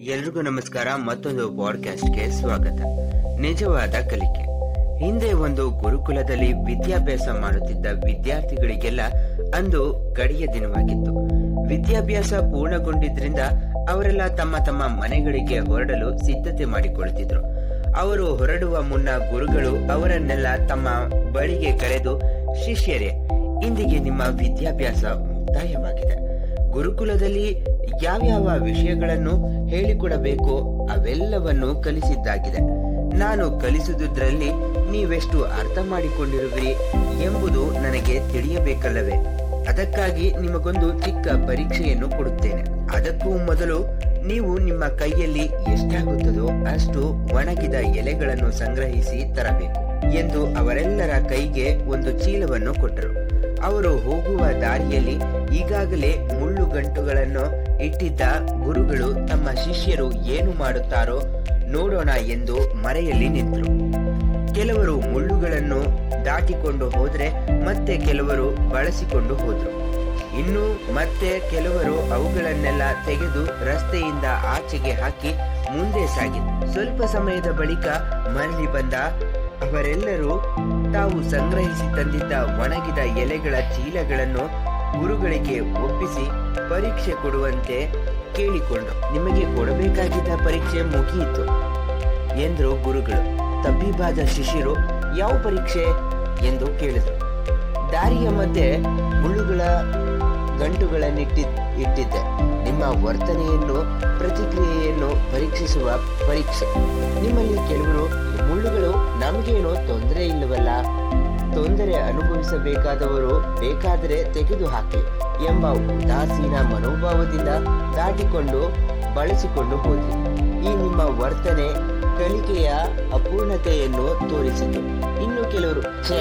ಎಲ್ರಿಗೂ ನಮಸ್ಕಾರ, ಮತ್ತೊಂದು ಪಾಡ್ಕಾಸ್ಟ್ಗೆ ಸ್ವಾಗತ. ನಿಜವಾದ ಕಲಿಕೆ. ಹಿಂದೆ ಒಂದು ಗುರುಕುಲದಲ್ಲಿ ವಿದ್ಯಾಭ್ಯಾಸ ಮಾಡುತ್ತಿದ್ದ ವಿದ್ಯಾರ್ಥಿಗಳಿಗೆಲ್ಲ ಅಂದು ಗಡಿಯ ದಿನವಾಗಿತ್ತು. ವಿದ್ಯಾಭ್ಯಾಸ ಪೂರ್ಣಗೊಂಡಿದ್ರಿಂದ ಅವರೆಲ್ಲ ತಮ್ಮ ತಮ್ಮ ಮನೆಗಳಿಗೆ ಹೊರಡಲು ಸಿದ್ಧತೆ ಮಾಡಿಕೊಳ್ಳುತ್ತಿದ್ರು. ಅವರು ಹೊರಡುವ ಮುನ್ನ ಗುರುಗಳು ಅವರನ್ನೆಲ್ಲ ತಮ್ಮ ಬಳಿಗೆ ಕರೆದು, ಶಿಷ್ಯರೇ, ಇಂದಿಗೆ ನಿಮ್ಮ ವಿದ್ಯಾಭ್ಯಾಸ ಮುಕ್ತಾಯವಾಗಿದೆ. ಗುರುಕುಲದಲ್ಲಿ ಯಾವ್ಯಾವ ವಿಷಯಗಳನ್ನು ಹೇಳಿಕೊಡಬೇಕೋ ಅವೆಲ್ಲವನ್ನು ಕಲಿಸಿದ್ದಾಗಿದೆ. ನಾನು ಕಲಿಸಿದುದರಲ್ಲಿ ನೀವೆಷ್ಟು ಅರ್ಥ ಮಾಡಿಕೊಂಡಿರುವಿರಿ ಎಂಬುದು ನನಗೆ ತಿಳಿಯಬೇಕಲ್ಲವೇ? ಅದಕ್ಕಾಗಿ ನಿಮಗೊಂದು ಚಿಕ್ಕ ಪರೀಕ್ಷೆಯನ್ನು ಕೊಡುತ್ತೇನೆ. ಅದಕ್ಕೂ ಮೊದಲು ನೀವು ನಿಮ್ಮ ಕೈಯಲ್ಲಿ ಎಷ್ಟಾಗುತ್ತದೋ ಅಷ್ಟು ಒಣಗಿದ ಎಲೆಗಳನ್ನು ಸಂಗ್ರಹಿಸಿ ತರಬೇಕು ಎಂದು ಅವರೆಲ್ಲರ ಕೈಗೆ ಒಂದು ಚೀಲವನ್ನು ಕೊಟ್ಟರು. ಅವರು ಹೋಗುವ ದಾರಿಯಲ್ಲಿ ಈಗಾಗಲೇ ಮುಳ್ಳುಗಂಟುಗಳನ್ನು ಇಟ್ಟಿದ್ದ ಗುರುಗಳು ತಮ್ಮ ಶಿಷ್ಯರು ಏನು ಮಾಡುತ್ತಾರೋ ನೋಡೋಣ ಎಂದು ಮರೆಯಲ್ಲಿ ನಿಂತರು. ಕೆಲವರು ಮುಳ್ಳುಗಳನ್ನು ದಾಟಿಕೊಂಡು ಹೋದ್ರೆ ಮತ್ತೆ ಕೆಲವರು ಬಳಸಿಕೊಂಡು ಹೋದ್ರು. ಇನ್ನು ಮತ್ತೆ ಕೆಲವರು ಅವುಗಳನ್ನೆಲ್ಲ ತೆಗೆದು ರಸ್ತೆಯಿಂದ ಆಚೆಗೆ ಹಾಕಿ ಮುಂದೆ ಸಾಗಿದ್ರು ಸ್ವಲ್ಪ ಸಮಯದ ಬಳಿಕ ಮರಳಿ ಬಂದ ಅವರೆಲ್ಲರೂ ತಾವು ಸಂಗ್ರಹಿಸಿ ತಂದಿದ್ದ ಒಣಗಿದ ಎಲೆಗಳ ಚೀಲಗಳನ್ನು ಗುರುಗಳಿಗೆ ಒಪ್ಪಿಸಿ ಪರೀಕ್ಷೆ ಕೊಡುವಂತೆ ಕೇಳಿಕೊಂಡು ನಿಮಗೆ ಕೊಡಬೇಕಾಗಿದ್ದ ಪರೀಕ್ಷೆ ಮುಗಿಯಿತು ಎಂದರು ಗುರುಗಳು. ತಬ್ಬಿಬಾದ ಶಿಷ್ಯರು ಯಾವ ಪರೀಕ್ಷೆ? ಎಂದು ಕೇಳಿದರು. ದಾರಿಯ ಮಧ್ಯೆ ಮುಳ್ಳುಗಳ ಗಂಟುಗಳನ್ನಿಟ್ಟಿ ಇಟ್ಟಿದ್ದೆ ನಿಮ್ಮ ವರ್ತನೆಯನ್ನು, ಪ್ರತಿಕ್ರಿಯೆಯನ್ನು ಪರೀಕ್ಷಿಸುವ ಪರೀಕ್ಷೆ. ನಿಮ್ಮಲ್ಲಿ ಕೆಲವರು ಮುಳ್ಳುಗಳು, ನಮಗೇನೋ ತೊಂದರೆ ಇಲ್ಲವಲ್ಲ? ತೊಂದರೆ ಅನುಭವಿಸಬೇಕಾದವರು ಬೇಕಾದರೆ ತೆಗೆದು ಹಾಕಿ ಎಂಬ ಉದಾಸೀನ ಮನೋಭಾವದಿಂದ ದಾಟಿಕೊಂಡು ಬಳಸಿಕೊಂಡು ಹೋದ್ರಿ. ಈ ನಿಮ್ಮ ವರ್ತನೆ ಕಲಿಕೆಯ ಅಪೂರ್ಣತೆಯನ್ನು ತೋರಿಸಿತು. ಇನ್ನು ಕೆಲವರು, ಛೇ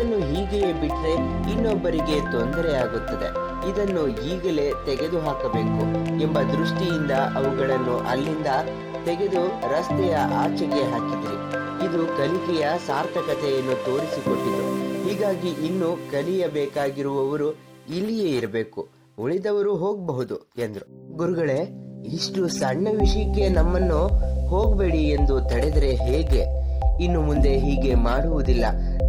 ಇದನ್ನು ಹೀಗೆಯೇ ಬಿಟ್ಟರೆ ಇನ್ನೊಬ್ಬರಿಗೆ ತೊಂದರೆ ಆಗುತ್ತದೆ. ಇದನ್ನು ಈಗಲೇ ತೆಗೆದು ಹಾಕಬೇಕು ಎಂಬ ದೃಷ್ಟಿಯಿಂದ ಅವುಗಳನ್ನು ಅಲ್ಲಿಂದ ತೆಗೆದು ರಸ್ತೆಯ ಆಚೆಗೆ ಹಾಕಿದ್ರಿ ಇದು ಕಲಿಕೆಯ ಸಾರ್ಥಕತೆಯನ್ನು ತೋರಿಸಿಕೊಟ್ಟಿತು. ಹೀಗಾಗಿ ಇನ್ನು ಕಲಿಯಬೇಕಾಗಿರುವವರು ಇಲ್ಲಿಯೇ ಇರಬೇಕು. ಉಳಿದವರು ಹೋಗಬಹುದು ಎಂದರು. ಗುರುಗಳೇ, ಇಷ್ಟು ಸಣ್ಣ ವಿಷಯಕ್ಕೆ ನಮ್ಮನ್ನು ಹೋಗಬೇಡಿ ಎಂದು ತಡೆದರೆ ಹೇಗೆ? ಇನ್ನು ಮುಂದೆ ಹೀಗೆ ಮಾಡುವುದಿಲ್ಲ.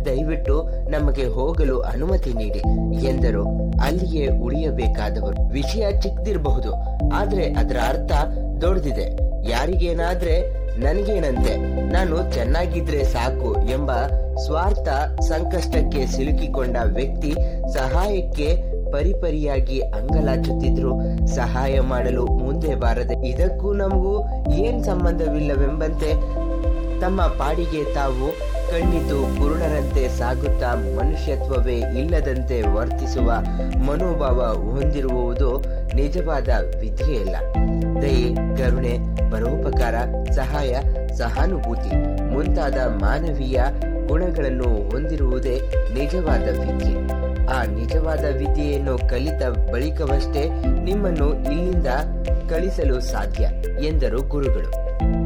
ದಯವಿಟ್ಟು ನಮಗೆ ಹೋಗಲು ಅನುಮತಿ ನೀಡಿ, ಎಂದರು. ಅಲ್ಲಿಯೇ ಉಳಿಯಬೇಕಾದವರು. ವಿಷಯ ಚಿಕ್ಕದಿರಬಹುದು, ಆದ್ರೆ ಅದರ ಅರ್ಥ ದೊಡ್ಡದಿದೆ. ಯಾರಿಗೇನಾದ್ರೆ ನನಗೇನಂತೆ, ನಾನು ಚೆನ್ನಾಗಿದ್ರೆ ಸಾಕು ಎಂಬ ಸ್ವಾರ್ಥ ಸಂಕಷ್ಟಕ್ಕೆ ಸಿಲುಕಿಕೊಂಡ ವ್ಯಕ್ತಿ ಸಹಾಯಕ್ಕೆ ಪರಿಪರಿಯಾಗಿ ಅಂಗಲಾಚುತ್ತಿದ್ರು ಸಹಾಯ ಮಾಡಲು ಮುಂದೆ ಬಾರದೆ, ಇದಕ್ಕೂ ನಮಗೂ ಏನ್ ಸಂಬಂಧವಿಲ್ಲವೆಂಬಂತೆ ತಮ್ಮ ಪಾಡಿಗೆ ತಾವು ಕಣ್ಣಿದ್ದು ಕುರುಡರಂತೆ ಸಾಗುತ್ತಾ ಮನುಷ್ಯತ್ವವೇ ಇಲ್ಲದಂತೆ ವರ್ತಿಸುವ ಮನೋಭಾವ ಹೊಂದಿರುವುದು ನಿಜವಾದ ವಿದ್ಯೆಯಲ್ಲ. ದಯೆ, ಕರುಣೆ, ಪರೋಪಕಾರ, ಸಹಾಯ, ಸಹಾನುಭೂತಿ ಮುಂತಾದ ಮಾನವೀಯ ಗುಣಗಳನ್ನು ಹೊಂದಿರುವುದೇ ನಿಜವಾದ ವಿದ್ಯೆ. ಆ ನಿಜವಾದ ವಿದ್ಯೆಯನ್ನು ಕಲಿತ ಬಳಿಕವಷ್ಟೇ ನಿಮ್ಮನ್ನು ಇಲ್ಲಿಂದ ಕಳಿಸಲು ಸಾಧ್ಯ ಎಂದರು ಗುರುಗಳು.